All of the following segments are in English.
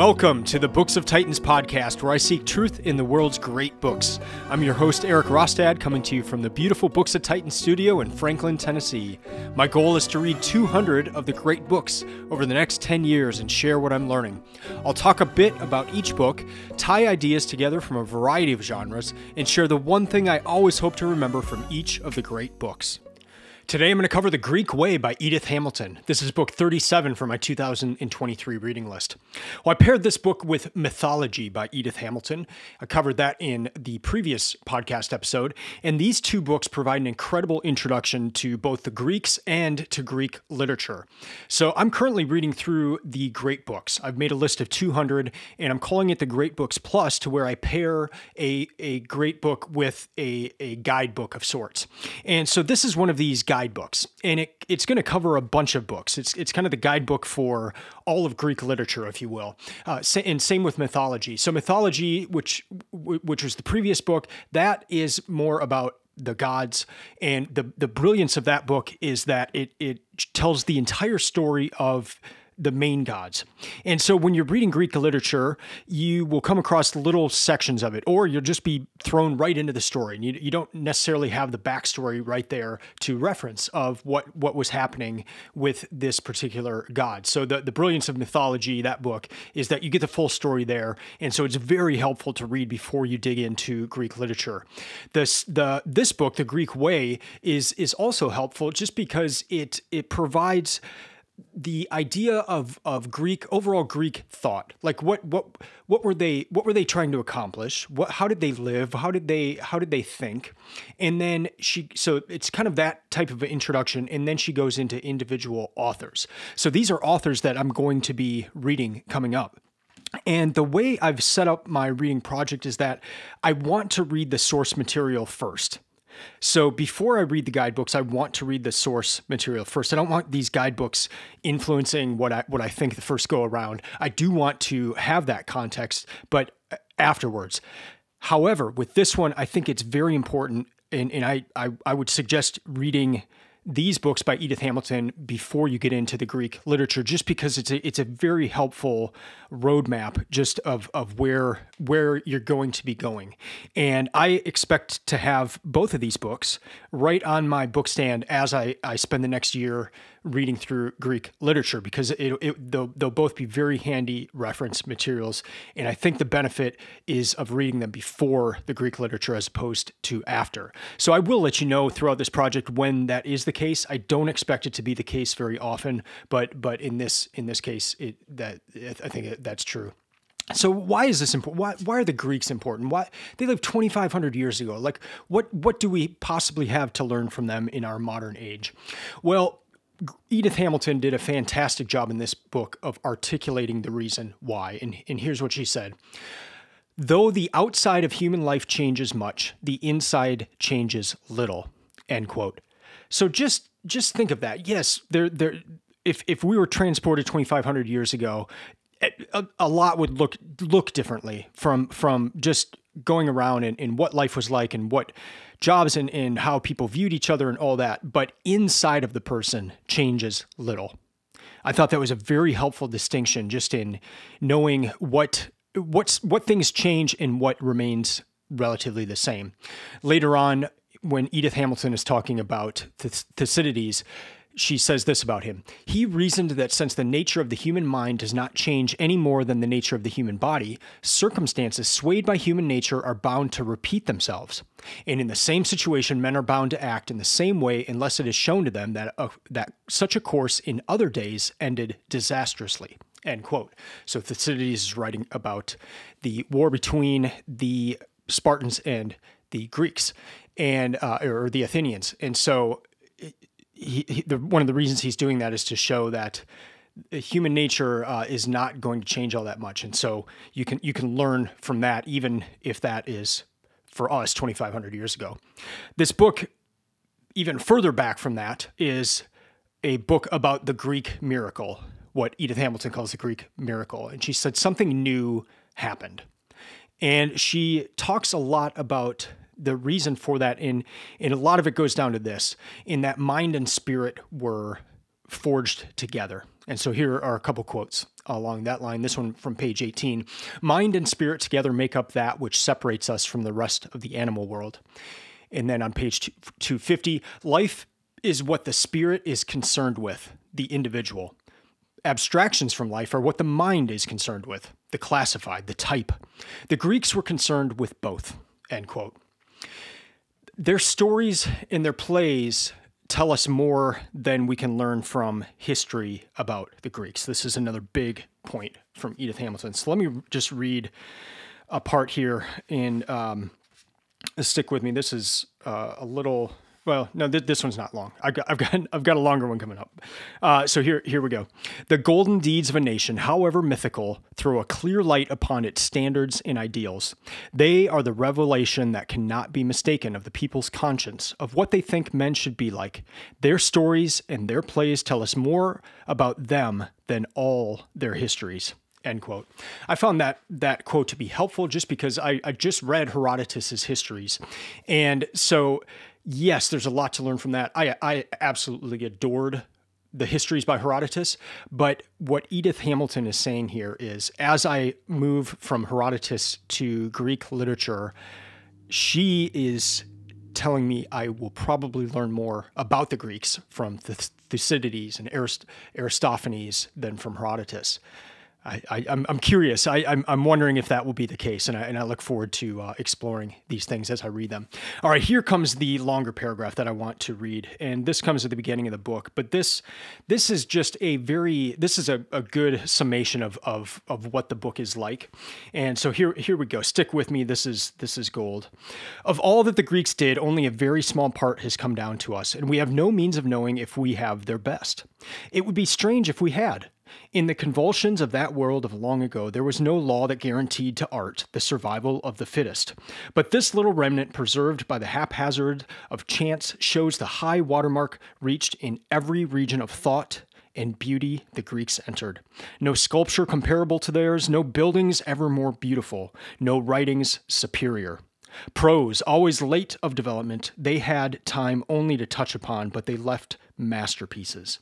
Welcome to the Books of Titans podcast, where I seek truth in the world's great books. I'm your host, Erik Rostad, coming to you from the beautiful Books of Titans studio in Franklin, Tennessee. My goal is to read 200 of the great books over the next 10 years and share what I'm learning. I'll talk a bit about each book, tie ideas together from a variety of genres, and share the one thing I always hope to remember from each of the great books. Today I'm going to cover The Greek Way by Edith Hamilton. This is book 37 for my 2023 reading list. Well, I paired this book with Mythology by Edith Hamilton. I covered that in the previous podcast episode, and these two books provide an incredible introduction to both the Greeks and to Greek literature. So I'm currently reading through the great books. I've made a list of 200, and I'm calling it the Great Books Plus to where I pair a, a great book with a, a guidebook of sorts. And so this is one of these guide guidebooks, and it, it's going to cover a bunch of books. It's it's kind of the guidebook for all of Greek literature, if you will, uh, and same with mythology. So mythology, which which was the previous book, that is more about the gods and the the brilliance of that book is that it it tells the entire story of the main gods. And so when you're reading Greek literature, you will come across little sections of it, or you'll just be thrown right into the story. And you, you don't necessarily have the backstory right there to reference of what, what was happening with this particular god. So the, the brilliance of mythology, that book, is that you get the full story there. And so it's very helpful to read before you dig into Greek literature. This the this book, The Greek Way, is is also helpful just because it it provides the idea of of Greek overall Greek thought. Like what what what were they what were they trying to accomplish? What how did they live? How did they how did they think? And then she so it's kind of that type of introduction and then she goes into individual authors. So these are authors that I'm going to be reading coming up. And the way I've set up my reading project is that I want to read the source material first. So before I read the guidebooks, I want to read the source material first. I don't want these guidebooks influencing what I what I think the first go around. I do want to have that context, but uh, afterwards. However, with this one, I think it's very important, and, and I, I I would suggest reading these books by Edith Hamilton before you get into the Greek literature, just because it's a it's a very helpful roadmap just of of where where you're going to be going. And I expect to have both of these books right on my book stand as I, I spend the next year reading through Greek literature because it, it they'll, they'll both be very handy reference materials. And I think the benefit is of reading them before the Greek literature as opposed to after. So I will let you know throughout this project when that is the case. I don't expect it to be the case very often, but but in this in this case, it that I think that's true. So why is this important? Why, why are the Greeks important? Why they lived 2,500 years ago? Like what what do we possibly have to learn from them in our modern age? Well, Edith Hamilton did a fantastic job in this book of articulating the reason why. And, and here's what she said Though the outside of human life changes much, the inside changes little. End quote. So just just think of that. Yes, there there if if we were transported 2500 years ago, a, a, lot would look look differently from from just going around and, and what life was like and what jobs and, and how people viewed each other and all that, but inside of the person changes little. I thought that was a very helpful distinction just in knowing what what's what things change and what remains relatively the same. Later on, when Edith Hamilton is talking about Thucydides, she says this about him. He reasoned that since the nature of the human mind does not change any more than the nature of the human body, circumstances swayed by human nature are bound to repeat themselves. And in the same situation, men are bound to act in the same way unless it is shown to them that, that such a course in other days ended disastrously. End quote. So Thucydides is writing about the war between the Spartans and the Greeks and uh, or the Athenians. And so he, he, the, one of the reasons he's doing that is to show that human nature uh, is not going to change all that much, and so you can you can learn from that, even if that is for us 2,500 years ago. This book, even further back from that, is a book about the Greek miracle, what Edith Hamilton calls the Greek miracle, and she said something new happened, and she talks a lot about the reason for that in and a lot of it goes down to this in that mind and spirit were forged together And so here are a couple quotes along that line. This one from page 18 Mind and spirit together make up that which separates us from the rest of the animal world. And then on page 250, life is what the spirit is concerned with, the individual. Abstractions from life are what the mind is concerned with, the classified, the type. The Greeks were concerned with both. End quote. Their stories and their plays tell us more than we can learn from history about the Greeks. This is another big point from Edith Hamilton. So let me just read a part here and um, stick with me. This is uh, a little well, no, th- this one's not long. I've got, I've got, I've got a longer one coming up. Uh, so here, here we go. The golden deeds of a nation, however mythical, throw a clear light upon its standards and ideals. They are the revelation that cannot be mistaken of the people's conscience, of what they think men should be like. Their stories and their plays tell us more about them than all their histories end quote i found that that quote to be helpful just because i, I just read herodotus's histories and so yes, there's a lot to learn from that. I, I absolutely adored the histories by Herodotus. But what Edith Hamilton is saying here is as I move from Herodotus to Greek literature, she is telling me I will probably learn more about the Greeks from Thucydides and Arist- Aristophanes than from Herodotus. I, I, am I'm curious. I, I'm, I'm wondering if that will be the case, and I, and I look forward to uh, exploring these things as I read them. All right, here comes the longer paragraph that I want to read, and this comes at the beginning of the book. But this this is just a very this is a, a good summation of, of of what the book is like. And so here here we go. Stick with me. This is this is gold. Of all that the Greeks did, only a very small part has come down to us, and we have no means of knowing if we have their best. It would be strange if we had. In the convulsions of that world of long ago, there was no law that guaranteed to art the survival of the fittest. But this little remnant, preserved by the haphazard of chance, shows the high watermark reached in every region of thought and beauty the Greeks entered. No sculpture comparable to theirs, no buildings ever more beautiful, no writings superior. Prose, always late of development, they had time only to touch upon, but they left masterpieces.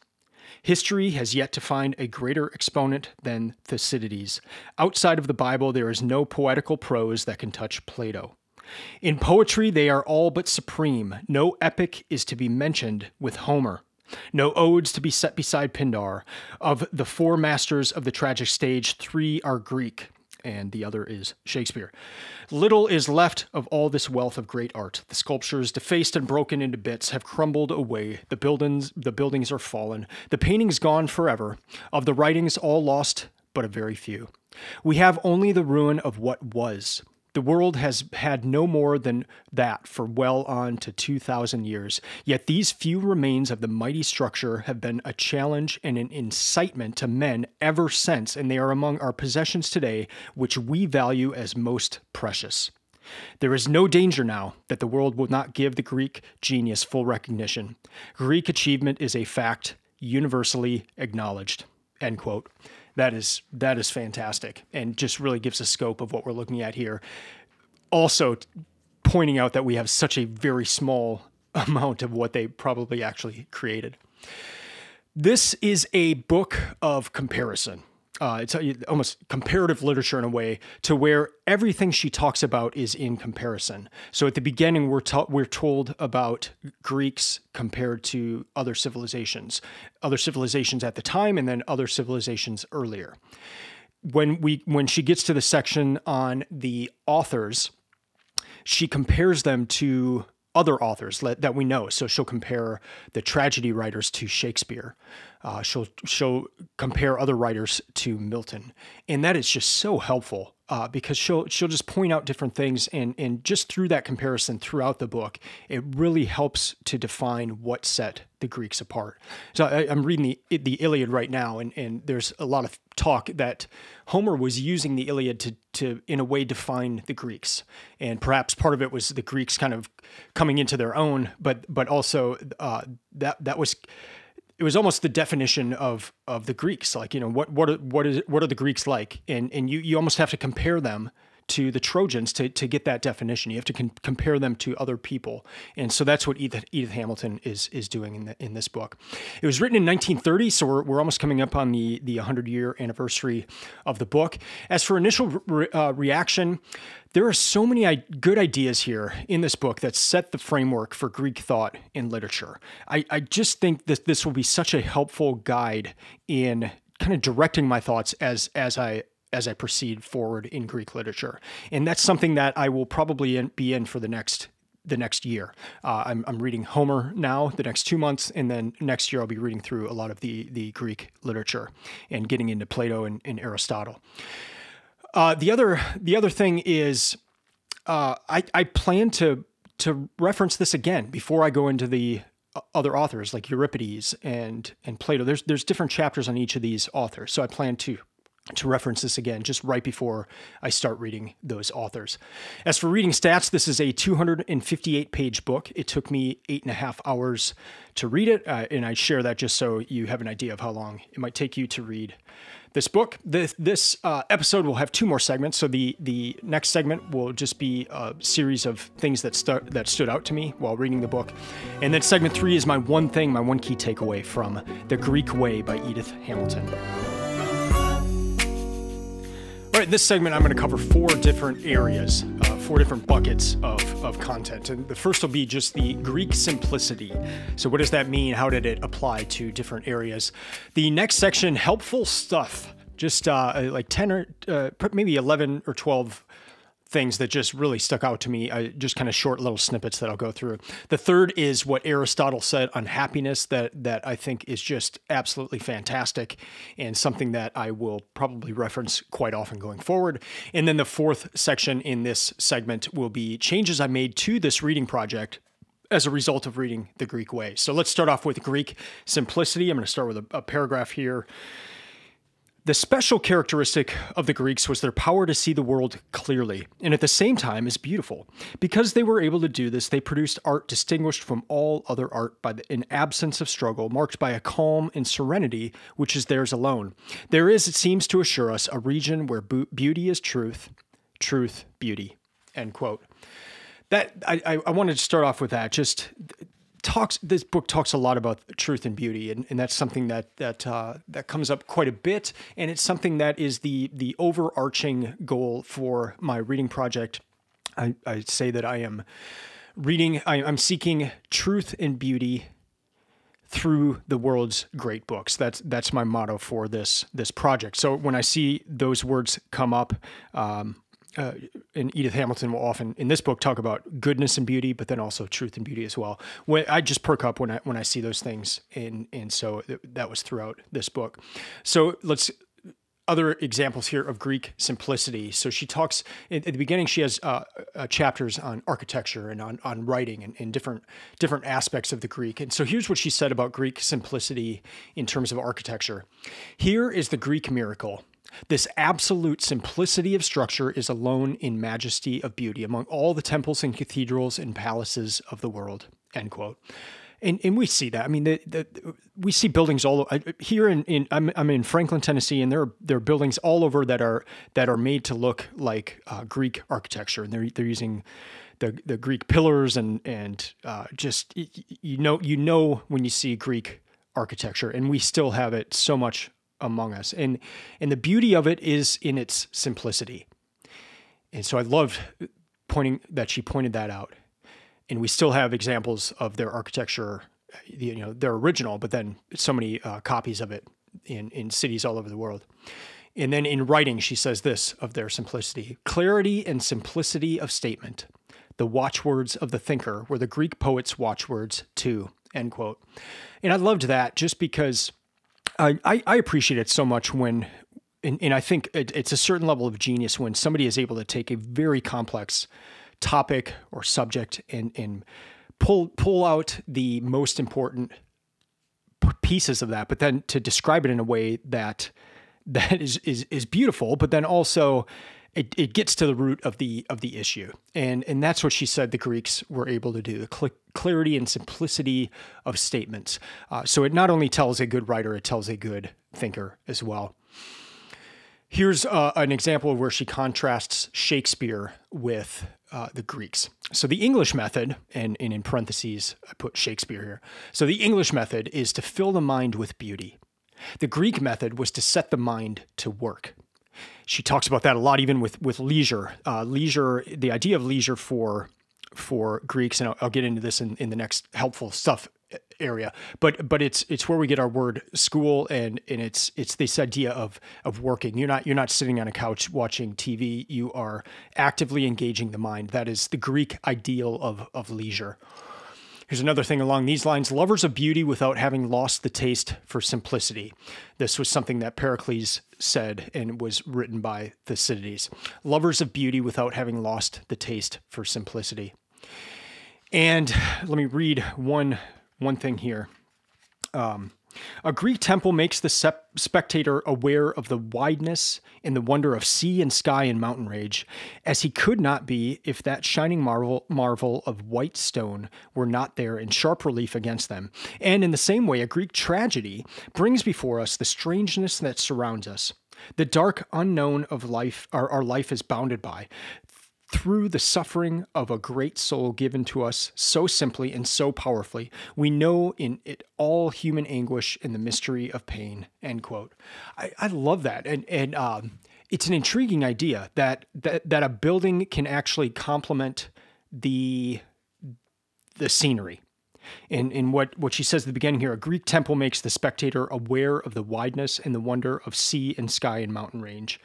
History has yet to find a greater exponent than Thucydides. Outside of the Bible, there is no poetical prose that can touch Plato. In poetry, they are all but supreme. No epic is to be mentioned with Homer. No odes to be set beside Pindar. Of the four masters of the tragic stage, three are Greek and the other is Shakespeare. Little is left of all this wealth of great art. The sculptures, defaced and broken into bits, have crumbled away. The buildings, the buildings are fallen. The paintings gone forever. Of the writings, all lost, but a very few. We have only the ruin of what was. The world has had no more than that for well on to 2,000 years, yet these few remains of the mighty structure have been a challenge and an incitement to men ever since, and they are among our possessions today, which we value as most precious. There is no danger now that the world will not give the Greek genius full recognition. Greek achievement is a fact universally acknowledged. End quote that is that is fantastic and just really gives a scope of what we're looking at here. Also, pointing out that we have such a very small amount of what they probably actually created. This is a book of comparison uh, it's almost comparative literature in a way to where everything she talks about is in comparison. So at the beginning, we're ta- we're told about Greeks compared to other civilizations, other civilizations at the time, and then other civilizations earlier. When we when she gets to the section on the authors, she compares them to other authors that we know. So she'll compare the tragedy writers to Shakespeare. Uh, she'll she'll compare other writers to Milton, and that is just so helpful uh, because she'll she'll just point out different things, and and just through that comparison throughout the book, it really helps to define what set the Greeks apart. So I, am reading the the Iliad right now, and and there's a lot of talk that Homer was using the Iliad to to in a way define the Greeks, and perhaps part of it was the Greeks kind of coming into their own, but but also uh, that that was it was almost the definition of of the Greeks. Like you know what what are, what is what are the Greeks like? And and you you almost have to compare them to the Trojans to, to get that definition. You have to compare them to other people, and so that's what Edith, Edith Hamilton is is doing in the, in this book. It was written in 1930, so we're, we're almost coming up on the the 100 year anniversary of the book. As for initial re- uh, reaction, there are so many good ideas here in this book that set the framework for Greek thought in literature. I, I just think that this will be such a helpful guide in kind of directing my thoughts as as I as I proceed forward in Greek literature, and that's something that I will probably be in for the next the next year. Uh, I'm, I'm reading Homer now, the next two months, and then next year I'll be reading through a lot of the the Greek literature and getting into Plato and, and Aristotle. Uh, the other the other thing is, uh, I I plan to to reference this again before I go into the uh, other authors like Euripides and and Plato. There's there's different chapters on each of these authors, so I plan to to reference this again just right before I start reading those authors. As for reading stats, this is a 258 page book. It took me eight and a half hours to read it, uh, and I share that just so you have an idea of how long it might take you to read this book. This, this uh, episode will have two more segments. So the the next segment will just be a series of things that stu- that stood out to me while reading the book, and then segment three is my one thing, my one key takeaway from The Greek Way by Edith Hamilton. All right, in this segment, I'm going to cover four different areas, uh, four different buckets of, of content. And the first will be just the Greek simplicity. So, what does that mean? How did it apply to different areas? The next section, helpful stuff. Just uh, like 10 or uh, maybe 11 or 12 things that just really stuck out to me. I, just kind of short little snippets that I'll go through. The third is what Aristotle said on happiness that that I think is just absolutely fantastic and something that I will probably reference quite often going forward. And then the fourth section in this segment will be changes I made to this reading project as a result of reading the Greek way. So let's start off with Greek simplicity. I'm going to start with a, a paragraph here. The special characteristic of the Greeks was their power to see the world clearly, and at the same time as beautiful. Because they were able to do this, they produced art distinguished from all other art by an absence of struggle, marked by a calm and serenity which is theirs alone. There is, it seems to assure us, a region where beauty is truth, truth, beauty. End quote. That I, I wanted to start off with that. Just talks this book talks a lot about truth and beauty and, and that's something that that uh, that comes up quite a bit and it's something that is the the overarching goal for my reading project. I, I say that i am reading I, i'm seeking truth and beauty through the world's great books. That's that's my motto for this this project. So when i see those words come up um, uh, and Edith Hamilton will often in this book talk about goodness and beauty, but then also truth and beauty as well. When I just perk up when I when I see those things, and and so that was throughout this book. So let's other examples here of Greek simplicity. So she talks at the beginning. She has uh, uh, chapters on architecture and on, on writing and, and, different different aspects of the Greek. And so here's what she said about Greek simplicity in terms of architecture. Here is the Greek miracle. This absolute simplicity of structure is alone in majesty of beauty among all the temples and cathedrals and palaces of the world. End quote. And, and we see that. I mean, the, the, we see buildings all over here in, in I'm, I'm in Franklin, Tennessee, and there are there are buildings all over that are that are made to look like uh, Greek architecture, and they're they're using the the Greek pillars and and uh, just you know you know when you see Greek architecture, and we still have it so much among us. And and the beauty of it is in its simplicity. And so I loved pointing that she pointed that out. And we still have examples of their architecture, you know, their original, but then so many uh, copies of it in in cities all over the world. And then in writing, she says this of their simplicity clarity and simplicity of statement. The watchwords of the thinker were the Greek poet's watchwords too. End quote. And I loved that just because I, I appreciate it so much when, and, and I think it, it's a certain level of genius when somebody is able to take a very complex topic or subject and, and pull pull out the most important pieces of that, but then to describe it in a way that that is is is beautiful, but then also it, it gets to the root of the of the issue and and that's what she said the greeks were able to do the cl- clarity and simplicity of statements uh, so it not only tells a good writer it tells a good thinker as well Here's uh, an example of where she contrasts Shakespeare with uh, the Greeks. So the English method, and, and in parentheses, I put Shakespeare here. So the English method is to fill the mind with beauty. The Greek method was to set the mind to work. She talks about that a lot, even with with leisure. Uh, leisure, the idea of leisure for for Greeks, and I'll, I'll get into this in, in the next helpful stuff area. But but it's it's where we get our word school and and it's it's this idea of of working. You're not you're not sitting on a couch watching tv you are actively engaging the mind. That is the greek ideal of of leisure. Here's another thing along these lines. Lovers of beauty without having lost the taste for simplicity. This was something that Pericles said and was written by Thucydides. Lovers of beauty without having lost the taste for simplicity. And let me read one one thing here. Um, a Greek temple makes the sep- spectator aware of the wideness and the wonder of sea and sky and mountain range, as he could not be if that shining marvel, marvel of white stone were not there in sharp relief against them. And in the same way, a Greek tragedy brings before us the strangeness that surrounds us. The dark unknown of life our, our life is bounded by, through the suffering of a great soul given to us so simply and so powerfully, we know in it all human anguish and the mystery of pain. End quote. I, I love that. And, and um, it's an intriguing idea that, that, that a building can actually complement the, the scenery. In, in what, what she says at the beginning here, a Greek temple makes the spectator aware of the wideness and the wonder of sea and sky and mountain range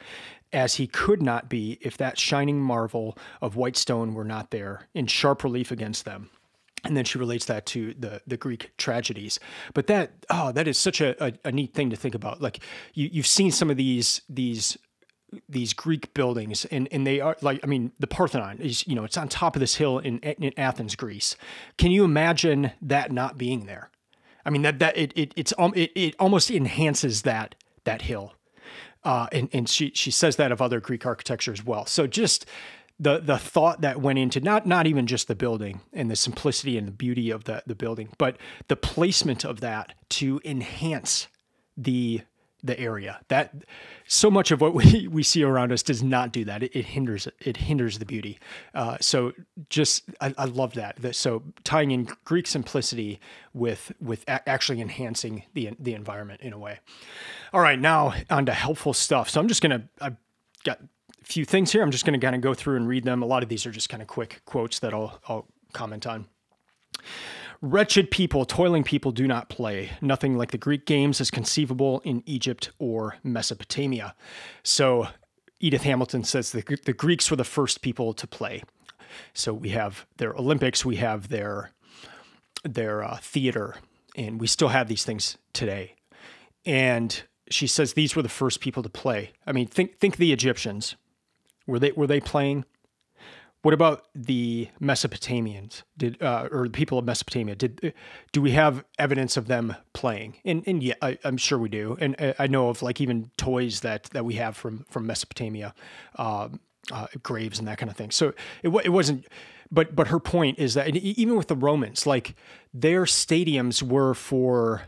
as he could not be if that shining marvel of white stone were not there in sharp relief against them. And then she relates that to the the Greek tragedies. But that oh, that is such a, a, a neat thing to think about. Like you you've seen some of these these these Greek buildings, and, and they are like, I mean, the Parthenon is, you know, it's on top of this hill in, in Athens, Greece. Can you imagine that not being there? I mean, that, that it, it, it's, um, it, it almost enhances that, that hill. Uh, and and she she says that of other Greek architecture as well. So just the the thought that went into not not even just the building and the simplicity and the beauty of the the building, but the placement of that to enhance the the area. That so much of what we, we see around us does not do that. It, it hinders it hinders the beauty. Uh, so just I, I love that. So tying in Greek simplicity with with a- actually enhancing the the environment in a way. All right, now on to helpful stuff. So I'm just gonna I've got a few things here. I'm just gonna kind of go through and read them. A lot of these are just kind of quick quotes that I'll I'll comment on. Wretched people, toiling people do not play. Nothing like the Greek games is conceivable in Egypt or Mesopotamia. So Edith Hamilton says the, the Greeks were the first people to play. So we have their Olympics, we have their their uh, theater, and we still have these things today. And she says these were the first people to play. I mean, think think the Egyptians. Were they were they playing? What about the Mesopotamians? Did uh, or the people of Mesopotamia? Did do we have evidence of them playing? And and yeah, I, am sure we do. And uh, I know of like even toys that that we have from from Mesopotamia, uh, uh, graves and that kind of thing. So it it wasn't. But but her point is that even with the Romans, like their stadiums were for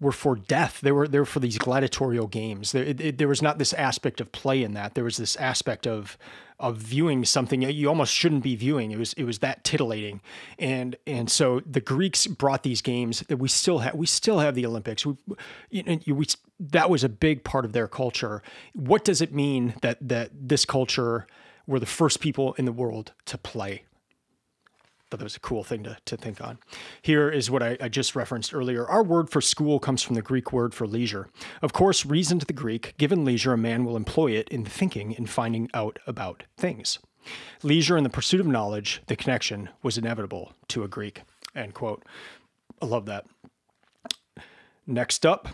were for death. They were they were for these gladiatorial games. There, it, there was not this aspect of play in that. There was this aspect of of viewing something you almost shouldn't be viewing. It was it was that titillating, and and so the Greeks brought these games that we still have. We still have the Olympics. We, we that was a big part of their culture. What does it mean that that this culture were the first people in the world to play? Thought that was a cool thing to, to think on. Here is what I, I, just referenced earlier. Our word for school comes from the Greek word for leisure. Of course, reason to the Greek, given leisure, a man will employ it in thinking and finding out about things. Leisure and the pursuit of knowledge, the connection, was inevitable to a Greek. End quote. I love that. Next up,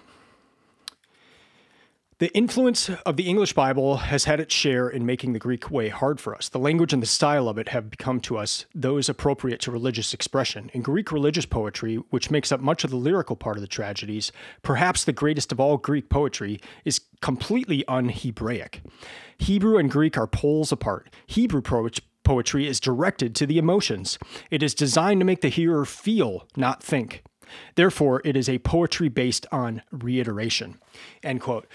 the influence of the English Bible has had its share in making the Greek way hard for us. The language and the style of it have become to us those appropriate to religious expression. In Greek religious poetry, which makes up much of the lyrical part of the tragedies, perhaps the greatest of all Greek poetry is completely un Hebraic. Hebrew and Greek are poles apart. Hebrew poetry is directed to the emotions, it is designed to make the hearer feel, not think. Therefore, it is a poetry based on reiteration. End quote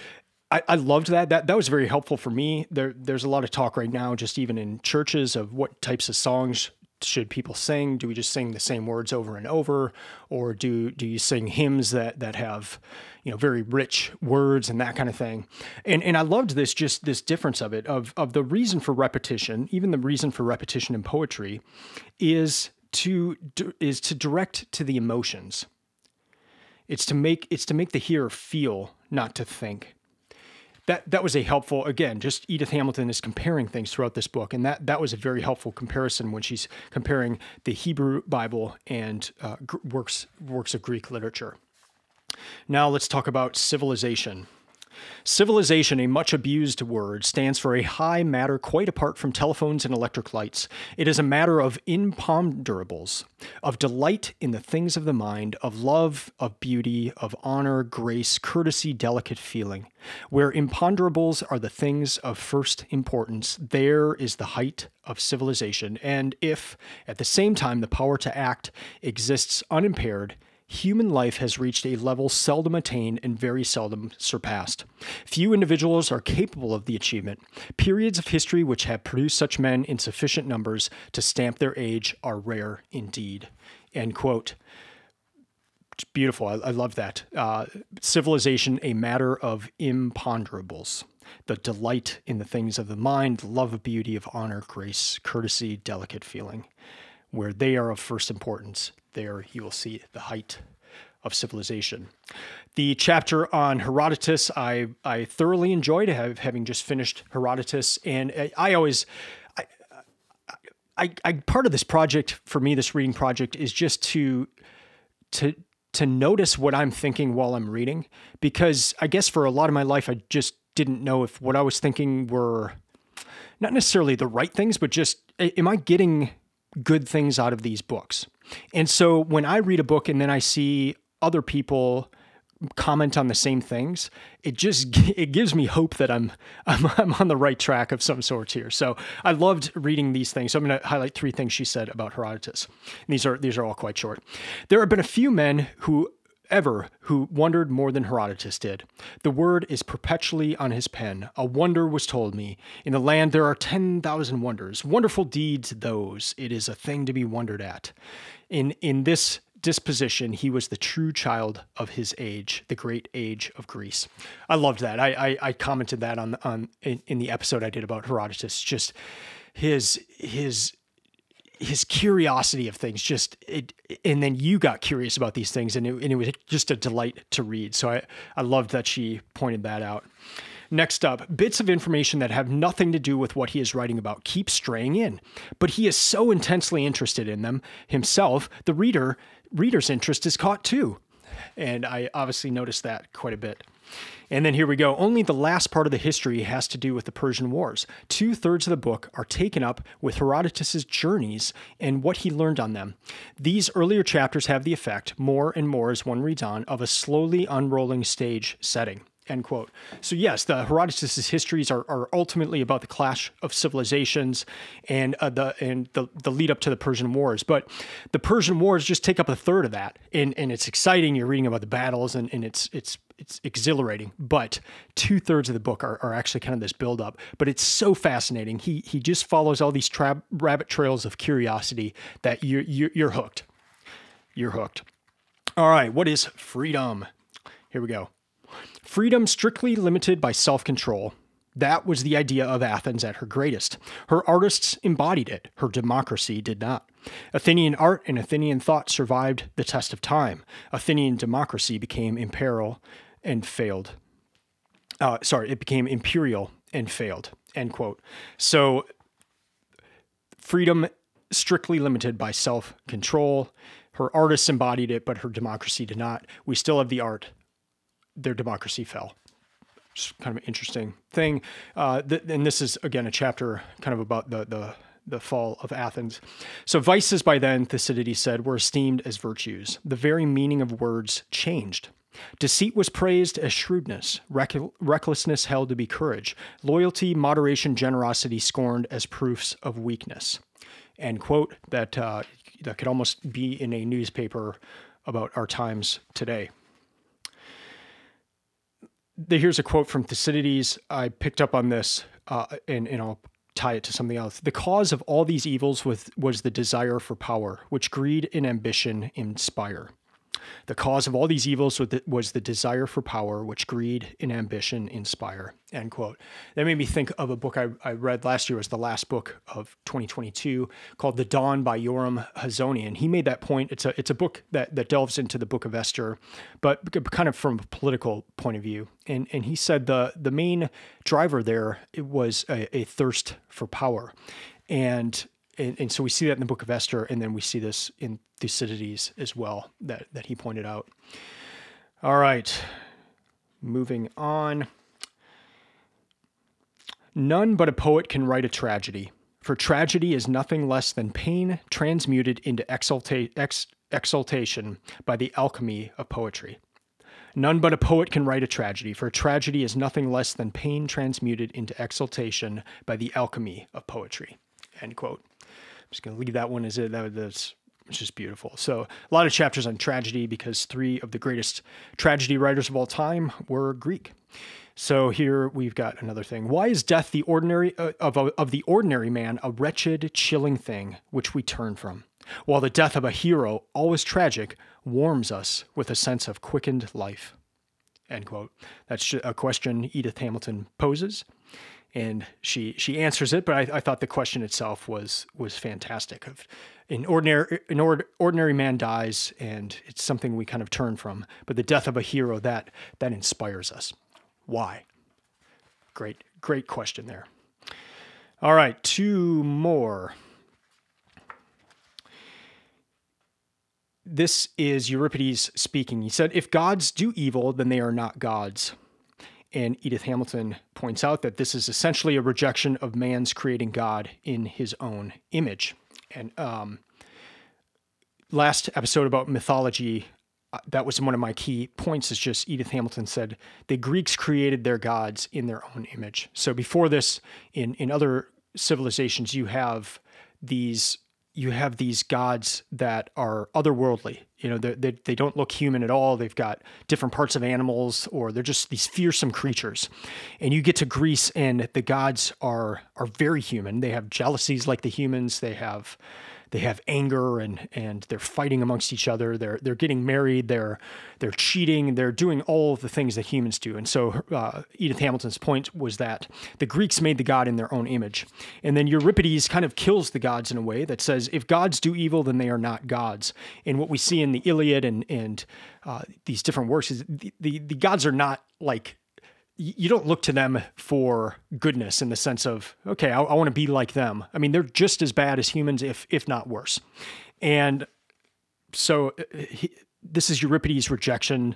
I, I loved that. That that was very helpful for me. There there's a lot of talk right now, just even in churches, of what types of songs should people sing? Do we just sing the same words over and over, or do do you sing hymns that that have, you know, very rich words and that kind of thing? And and I loved this just this difference of it of of the reason for repetition, even the reason for repetition in poetry, is to is to direct to the emotions. It's to make it's to make the hearer feel, not to think that that was a helpful again just edith hamilton is comparing things throughout this book and that that was a very helpful comparison when she's comparing the hebrew bible and uh, works works of greek literature. Now let's talk about civilization Civilization, a much abused word, stands for a high matter quite apart from telephones and electric lights. It is a matter of imponderables, of delight in the things of the mind, of love, of beauty, of honor, grace, courtesy, delicate feeling. Where imponderables are the things of first importance, there is the height of civilization. And if, at the same time, the power to act exists unimpaired, human life has reached a level seldom attained and very seldom surpassed. Few individuals are capable of the achievement. Periods of history which have produced such men in sufficient numbers to stamp their age are rare indeed. End quote. It's beautiful. I, I love that. Uh, civilization, a matter of imponderables. The delight in the things of the mind, the love of beauty, of honor, grace, courtesy, delicate feeling. Where they are of first importance, there you will see the height of civilization. The chapter on Herodotus, I, I thoroughly enjoyed have, having just finished Herodotus. And I, I always, I, I, I, part of this project for me, this reading project is just to, to, to notice what I'm thinking while I'm reading, because I guess for a lot of my life, I just didn't know if what I was thinking were not necessarily the right things, but just, am I getting good things out of these books. And so when I read a book and then I see other people comment on the same things, it just it gives me hope that I'm I'm, I'm on the right track of some sorts here. So I loved reading these things. So I'm going to highlight three things she said about Herodotus. And these are these are all quite short. There have been a few men who ever who wondered more than Herodotus did. The word is perpetually on his pen. A wonder was told me. In the land there are 10,000 wonders. Wonderful deeds those. It is a thing to be wondered at. In in this disposition, he was the true child of his age, the great age of Greece. I loved that. I I, I commented that on on in, in the episode I did about Herodotus. Just his his his curiosity of things just it and then you got curious about these things and it, and it was just a delight to read. So i i loved that she pointed that out. Next up bits of information that have nothing to do with what he is writing about keep straying in but he is so intensely interested in them himself the reader reader's interest is caught too. And i obviously noticed that quite a bit and then here we go. Only the last part of the history has to do with the Persian Wars. Two thirds of the book are taken up with Herodotus' journeys and what he learned on them. These earlier chapters have the effect, more and more as one reads on, of a slowly unrolling stage setting. End quote. So yes, the Herodotus' histories are, are ultimately about the clash of civilizations and uh, the and the, the lead up to the Persian Wars. But the Persian Wars just take up a third of that, and and it's exciting. You're reading about the battles, and, and it's it's it's exhilarating. But two thirds of the book are, are actually kind of this build up. But it's so fascinating. He he just follows all these tra- rabbit trails of curiosity that you're, you're you're hooked. You're hooked. All right, what is freedom? Here we go. Freedom strictly limited by self control. That was the idea of Athens at her greatest. Her artists embodied it, her democracy did not. Athenian art and Athenian thought survived the test of time. Athenian democracy became imperial and failed. Uh, sorry, it became imperial and failed. End quote. So, freedom strictly limited by self control. Her artists embodied it, but her democracy did not. We still have the art their democracy fell. It's kind of an interesting thing. Uh, th- and this is again a chapter kind of about the the the fall of Athens. So vices by then, Thucydides said, were esteemed as virtues. The very meaning of words changed. Deceit was praised as shrewdness, rec- recklessness held to be courage, loyalty, moderation, generosity scorned as proofs of weakness. End quote. That uh, that could almost be in a newspaper about our times today here's a quote from Thucydides. I picked up on this, uh, and, and I'll tie it to something else. The cause of all these evils was, was the desire for power, which greed and ambition inspire. The cause of all these evils was the desire for power, which greed and ambition inspire. End quote. That made me think of a book I, I read last year, was the last book of 2022, called The Dawn by Yoram Hazony. And he made that point. It's a it's a book that that delves into the book of Esther, but kind of from a political point of view. And and he said the the main driver there it was a, a thirst for power. And and, and so we see that in the book of Esther, and then we see this in Thucydides as well that, that he pointed out. All right, moving on. None but a poet can write a tragedy, for tragedy is nothing less than pain transmuted into exalta- ex- exaltation by the alchemy of poetry. None but a poet can write a tragedy, for tragedy is nothing less than pain transmuted into exaltation by the alchemy of poetry. End quote just going to leave that one as it. That, that's it's just beautiful. So a lot of chapters on tragedy because three of the greatest tragedy writers of all time were Greek. So here we've got another thing. Why is death the ordinary uh, of, of the ordinary man a wretched, chilling thing which we turn from, while the death of a hero, always tragic, warms us with a sense of quickened life? End quote. That's a question Edith Hamilton poses and she she answers it. But I, I thought the question itself was was fantastic. Of an ordinary an or, ordinary man dies, and it's something we kind of turn from. But the death of a hero that that inspires us. Why? Great great question there. All right, two more. This is Euripides speaking. He said, If gods do evil, then they are not gods. And Edith Hamilton points out that this is essentially a rejection of man's creating God in his own image. And um, last episode about mythology, uh, that was one of my key points. Is just Edith Hamilton said the Greeks created their gods in their own image. So before this, in in other civilizations, you have these you have these gods that are otherworldly. You know, they, they, don't look human at all. They've got different parts of animals, or they're just these fearsome creatures. And you get to Greece, and the gods are are very human. They have jealousies like the humans. They have they have anger and and they're fighting amongst each other. They're they're getting married. They're they're cheating. They're doing all of the things that humans do. And so uh, Edith Hamilton's point was that the Greeks made the god in their own image, and then Euripides kind of kills the gods in a way that says if gods do evil, then they are not gods. And what we see in the Iliad and and uh, these different works is the, the the gods are not like you don't look to them for goodness in the sense of okay i, I want to be like them. I mean they're just as bad as humans if if not worse. And so uh, he, this is euripides rejection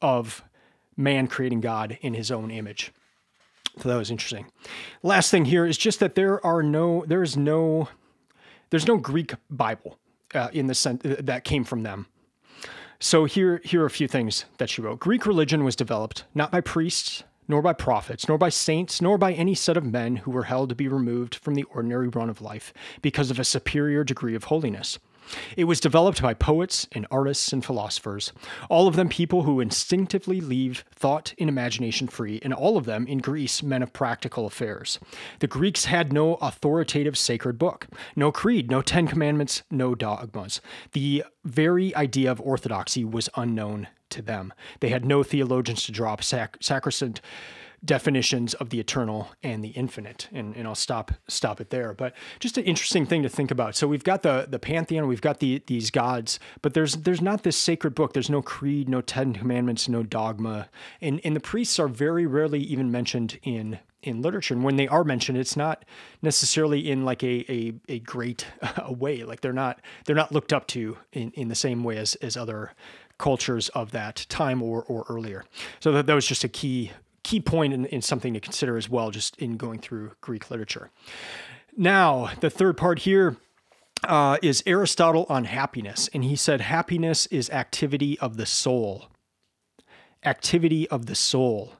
of man creating god in his own image. So that was interesting. Last thing here is just that there are no there is no there's no greek bible uh, in the sense uh, that came from them. So here, here are a few things that she wrote. Greek religion was developed not by priests, nor by prophets, nor by saints, nor by any set of men who were held to be removed from the ordinary run of life because of a superior degree of holiness. It was developed by poets and artists and philosophers, all of them people who instinctively leave thought and imagination free, and all of them in Greece men of practical affairs. The Greeks had no authoritative sacred book, no creed, no Ten Commandments, no dogmas. The very idea of orthodoxy was unknown to them. They had no theologians to draw up sac- sacrosanct definitions of the eternal and the infinite. And, and I'll stop stop it there. But just an interesting thing to think about. So we've got the the pantheon, we've got the these gods, but there's there's not this sacred book. There's no creed, no Ten Commandments, no dogma. And and the priests are very rarely even mentioned in in literature and when they are mentioned it's not necessarily in like a a, a great uh, way like they're not they're not looked up to in, in the same way as as other cultures of that time or, or earlier. So that, that was just a key key point and, something to consider as well, just in going through Greek literature. Now, the third part here uh, is Aristotle on happiness, and he said happiness is activity of the soul. Activity of the soul.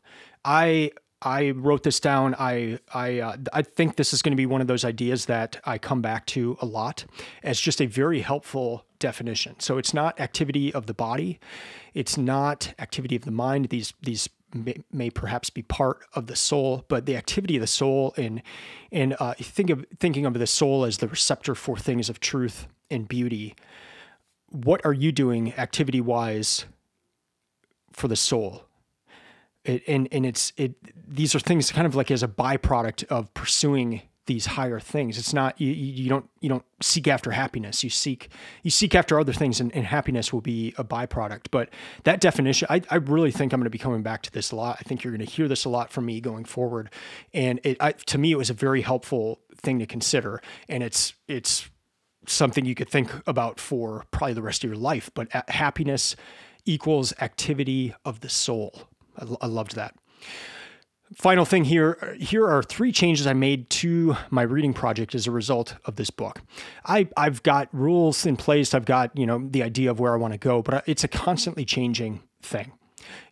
I I wrote this down. I I uh, I think this is going to be one of those ideas that I come back to a lot as just a very helpful definition. So it's not activity of the body, it's not activity of the mind. These these may, may, perhaps be part of the soul, but the activity of the soul and and uh, think of thinking of the soul as the receptor for things of truth and beauty. What are you doing activity wise for the soul? It, and and it's it. These are things kind of like as a byproduct of pursuing these higher things. It's not you, you don't you don't seek after happiness. You seek you seek after other things, and, and happiness will be a byproduct. But that definition, I, I really think I'm going to be coming back to this a lot. I think you're going to hear this a lot from me going forward. And it I, to me, it was a very helpful thing to consider, and it's it's something you could think about for probably the rest of your life. But happiness equals activity of the soul. I, I loved that final thing here here are three changes I made to my reading project as a result of this book. I, I've got rules in place, I've got, you know, the idea of where I want to go, but it's a constantly changing thing.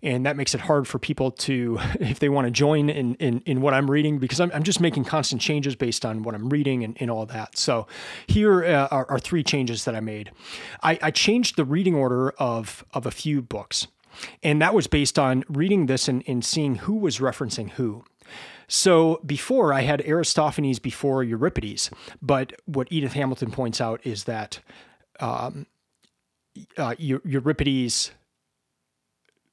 And that makes it hard for people to, if they want to join in, in, in what I'm reading, because I'm, I'm just making constant changes based on what I'm reading and, and all that. So here uh, are, are, three changes that I made. I, I changed the reading order of, of a few books. And that was based on reading this and, and seeing who was referencing who. So before I had Aristophanes before Euripides, but what Edith Hamilton points out is that um, uh, Euripides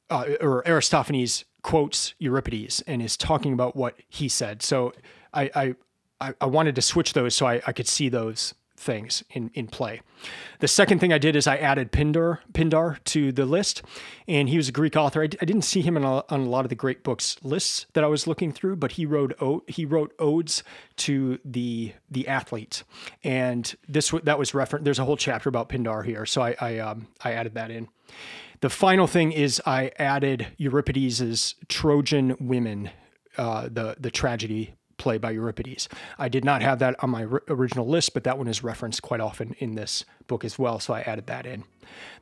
uh, or Aristophanes quotes Euripides and is talking about what he said. So I I, I wanted to switch those so I, I could see those things in, in play. The second thing I did is I added Pindar, Pindar to the list, and he was a Greek author. I d- I didn't see him a, on a lot of the great books lists that I was looking through, but he wrote he wrote odes to the the athletes, and this that was referenced. There's a whole chapter about Pindar here, so I I, um, I added that in. The final thing is I added Euripides' Trojan women, uh, the the tragedy play by Euripides. I did not have that on my original list, but that one is referenced quite often in this book as well, so I added that in.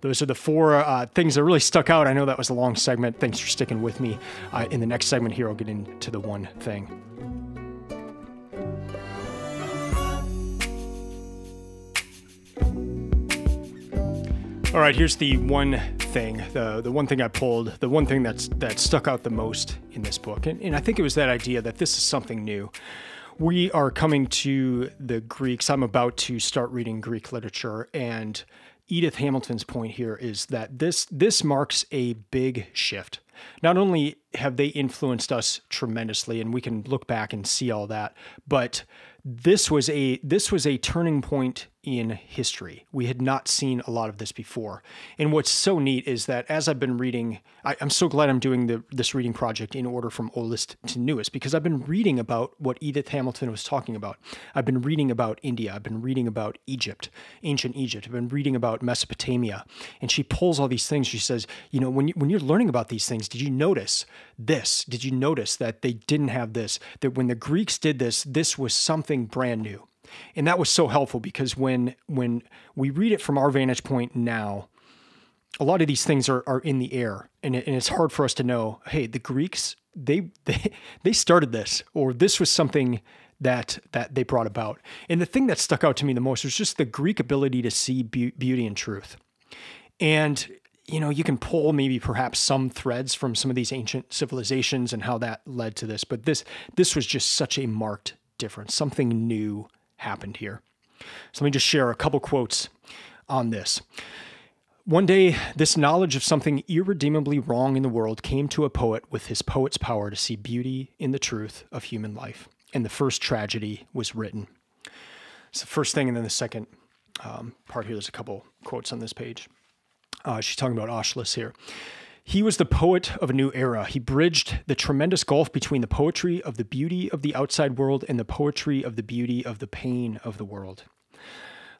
Those are the four uh, things that really stuck out. I know that was a long segment. Thanks for sticking with me. Uh, in the next segment here, I'll get into the one thing. All right, here's the one thing, the the one thing I pulled, the one thing that's that stuck out the most in this book, and, and I think it was that idea that this is something new. We are coming to the Greeks. I'm about to start reading Greek literature, and Edith Hamilton's point here is that this this marks a big shift. Not only have they influenced us tremendously, and we can look back and see all that, but this was a this was a turning point in history. We had not seen a lot of this before. And what's so neat is that as I've been reading, I, am so glad I'm doing the, this reading project in order from oldest to newest because I've been reading about what Edith Hamilton was talking about. I've been reading about India. I've been reading about Egypt, ancient Egypt. I've been reading about Mesopotamia. And she pulls all these things. She says, you know, when, you, when you're learning about these things, did you notice this? Did you notice that they didn't have this? That when the Greeks did this, this was something brand new and that was so helpful because when when we read it from our vantage point now a lot of these things are, are in the air and, it, and it's hard for us to know hey the greeks they, they they started this or this was something that that they brought about. And the thing that stuck out to me the most was just the greek ability to see be- beauty and truth. And you know you can pull maybe perhaps some threads from some of these ancient civilizations and how that led to this but this this was just such a marked difference something new happened here. So let me just share a couple quotes on this. One day, this knowledge of something irredeemably wrong in the world came to a poet with his poet's power to see beauty in the truth of human life. And the first tragedy was written. It's the first thing, and then the second um, part here. There's a couple quotes on this page. Uh, she's talking about Aeschylus here. He was the poet of a new era. He bridged the tremendous gulf between the poetry of the beauty of the outside world and the poetry of the beauty of the pain of the world.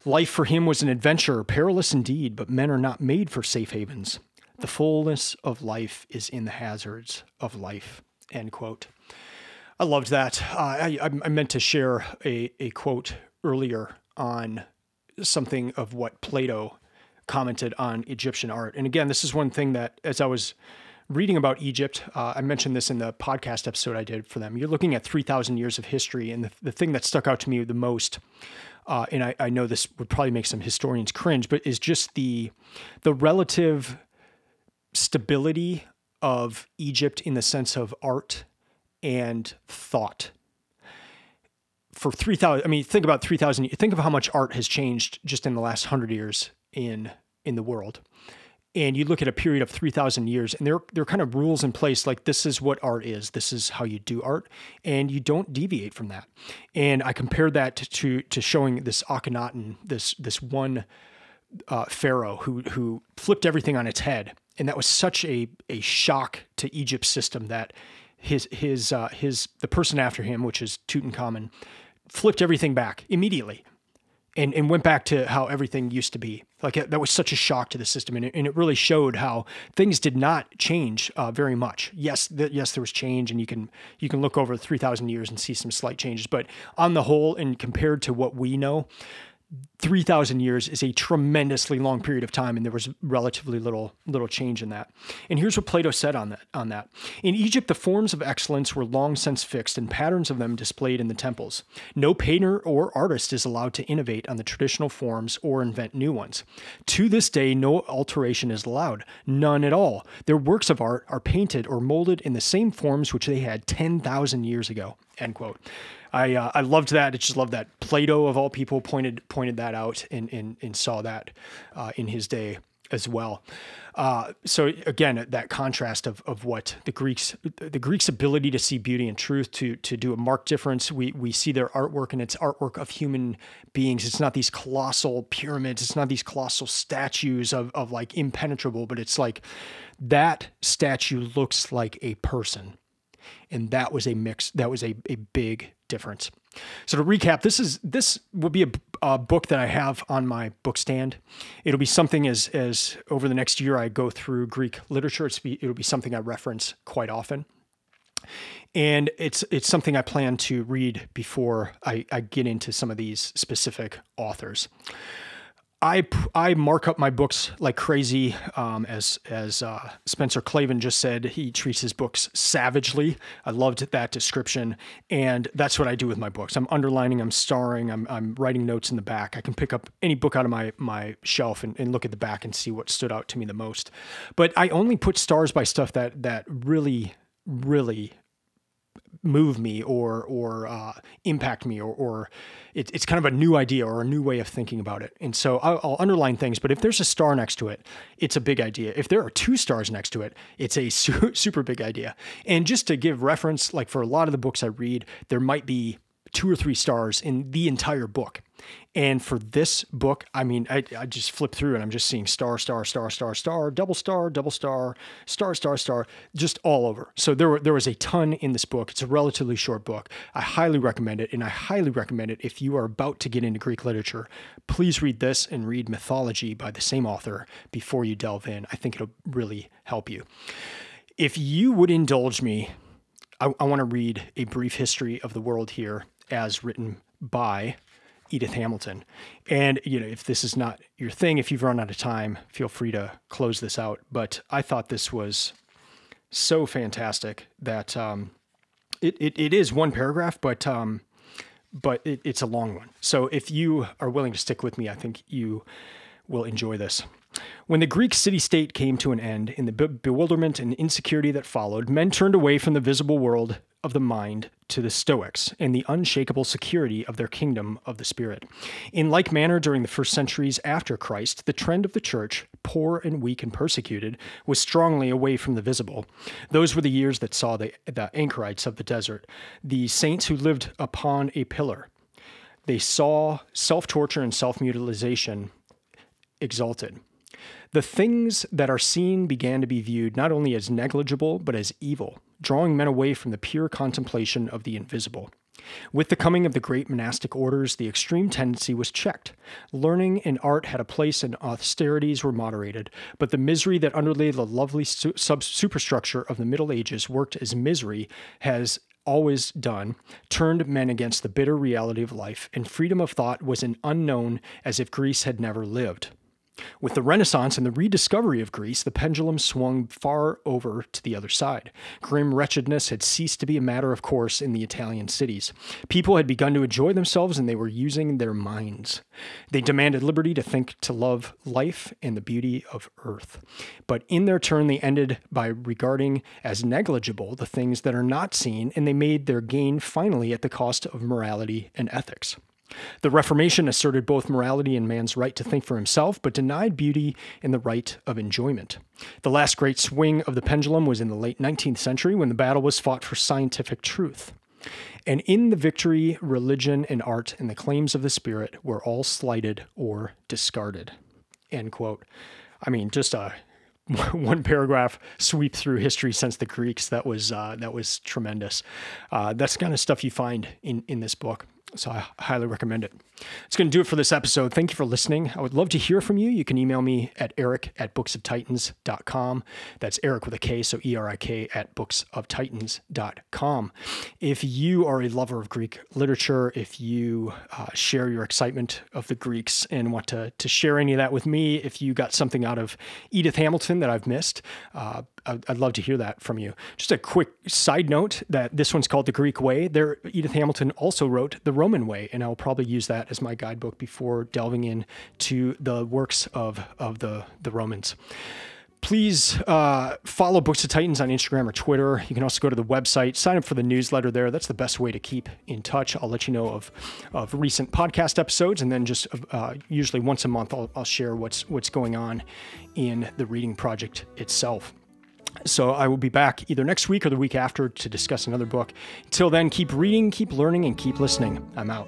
Life for him was an adventure, perilous indeed, but men are not made for safe havens. The fullness of life is in the hazards of life. End quote. I loved that. Uh, I, I meant to share a, a quote earlier on something of what Plato commented on Egyptian art. And again, this is one thing that as I was reading about Egypt, uh, I mentioned this in the podcast episode I did for them. You're looking at 3,000 years of history. And the, the thing that stuck out to me the most, uh, and I, I know this would probably make some historians cringe, but is just the, the relative stability of Egypt in the sense of art and thought. For 3,000, I mean, think about 3,000, think of how much art has changed just in the last 100 years in in the world. And you look at a period of 3,000 years, and there, there are kind of rules in place like this is what art is, this is how you do art, and you don't deviate from that. And I compared that to, to showing this Akhenaten, this, this one uh, pharaoh who, who flipped everything on its head. And that was such a, a shock to Egypt's system that his his uh, his the person after him, which is Tutankhamun, flipped everything back immediately, and and went back to how everything used to be. Like that was such a shock to the system, and it, and it really showed how things did not change uh, very much. Yes, yes, there was change, and you can you can look over three thousand years and see some slight changes, but on the whole, and compared to what we know, 3,000 years is a tremendously long period of time, and there was relatively little little change in that. And here's what Plato said on that. On that, in Egypt, the forms of excellence were long since fixed, and patterns of them displayed in the temples. No painter or artist is allowed to innovate on the traditional forms or invent new ones. To this day, no alteration is allowed, none at all. Their works of art are painted or molded in the same forms which they had 10,000 years ago. End quote. I uh, I loved that. I just loved that Plato of all people pointed pointed that out and and, and saw that uh, in his day as well. Uh, so again, that contrast of, of what the Greeks, the Greeks' ability to see beauty and truth, to to do a marked difference. We we see their artwork, and it's artwork of human beings. It's not these colossal pyramids. It's not these colossal statues of of like impenetrable, but it's like that statue looks like a person, and that was a mix. That was a a big difference. So to recap, this is this will be a, a, book that I have on my book stand. It'll be something as as over the next year I go through Greek literature. Be, it'll be something I reference quite often, and it's it's something I plan to read before I, I get into some of these specific authors. I, I mark up my books like crazy. Um, as as uh, Spencer Klavan just said, he treats his books savagely. I loved that description, and that's what I do with my books. I'm underlining, I'm starring, I'm, I'm writing notes in the back. I can pick up any book out of my my shelf and, and look at the back and see what stood out to me the most. But I only put stars by stuff that that really really move me or or uh, impact me or, or it, it's kind of a new idea or a new way of thinking about it. And so I'll, I'll, underline things, but if there's a star next to it, it's a big idea. If there are two stars next to it, it's a su- super big idea. And just to give reference, like for a lot of the books I read, there might be two or three stars in the entire book. And for this book, I mean, I, I just flip through and I'm just seeing star, star, star, star, star, double star, double star, star, star, star, just all over. So there, were, there was a ton in this book. It's a relatively short book. I highly recommend it. And I highly recommend it if you are about to get into Greek literature. Please read this and read Mythology by the same author before you delve in. I think it'll really help you. If you would indulge me, I, I want to read a brief history of the world here as written by Edith Hamilton. And, you know, if this is not your thing, if you've run out of time, feel free to close this out. But I thought this was so fantastic that um, it, it, it is one paragraph, but um, but it, it's a long one. So if you are willing to stick with me, I think you will enjoy this. When the Greek city state came to an end, in the be- bewilderment and insecurity that followed, men turned away from the visible world of the mind to the Stoics and the unshakable security of their kingdom of the spirit. In like manner, during the first centuries after Christ, the trend of the church, poor and weak and persecuted, was strongly away from the visible. Those were the years that saw the, the anchorites of the desert, the saints who lived upon a pillar. They saw self torture and self mutilation exalted. The things that are seen began to be viewed not only as negligible, but as evil, drawing men away from the pure contemplation of the invisible. With the coming of the great monastic orders, the extreme tendency was checked. Learning and art had a place and austerities were moderated, but the misery that underlay the lovely su- superstructure of the Middle Ages worked as misery has always done, turned men against the bitter reality of life, and freedom of thought was an unknown as if Greece had never lived. With the Renaissance and the rediscovery of Greece, the pendulum swung far over to the other side. Grim wretchedness had ceased to be a matter of course in the Italian cities. People had begun to enjoy themselves and they were using their minds. They demanded liberty to think, to love life and the beauty of earth. But in their turn, they ended by regarding as negligible the things that are not seen, and they made their gain finally at the cost of morality and ethics. The Reformation asserted both morality and man's right to think for himself, but denied beauty and the right of enjoyment. The last great swing of the pendulum was in the late 19th century when the battle was fought for scientific truth. And in the victory, religion and art and the claims of the spirit were all slighted or discarded. End quote. I mean, just a one paragraph sweep through history since the Greeks. That was uh, that was tremendous. Uh, that's kind of stuff you find in in this book. So I highly recommend it. It's going to do it for this episode. Thank you for listening. I would love to hear from you. You can email me at erik at booksoftitans.com. That's Erik with a K, so E R I K at booksoftitans.com. If you are a lover of Greek literature, if you uh, share your excitement of the Greeks and want to, to share any of that with me, if you got something out of Edith Hamilton that I've missed, uh, I'd love to hear that from you. Just a quick side note that this one's called The Greek Way. There, Edith Hamilton also wrote The Roman Way, and I'll probably use that as my guidebook before delving into the works of, of the, the Romans. Please uh, follow Books of Titans on Instagram or Twitter. You can also go to the website, sign up for the newsletter there. That's the best way to keep in touch. I'll let you know of, of recent podcast episodes, and then just uh, usually once a month, I'll, I'll share what's what's going on in the reading project itself. So I will be back either next week or the week after to discuss another book. Until then, keep reading, keep learning, and keep listening. I'm out.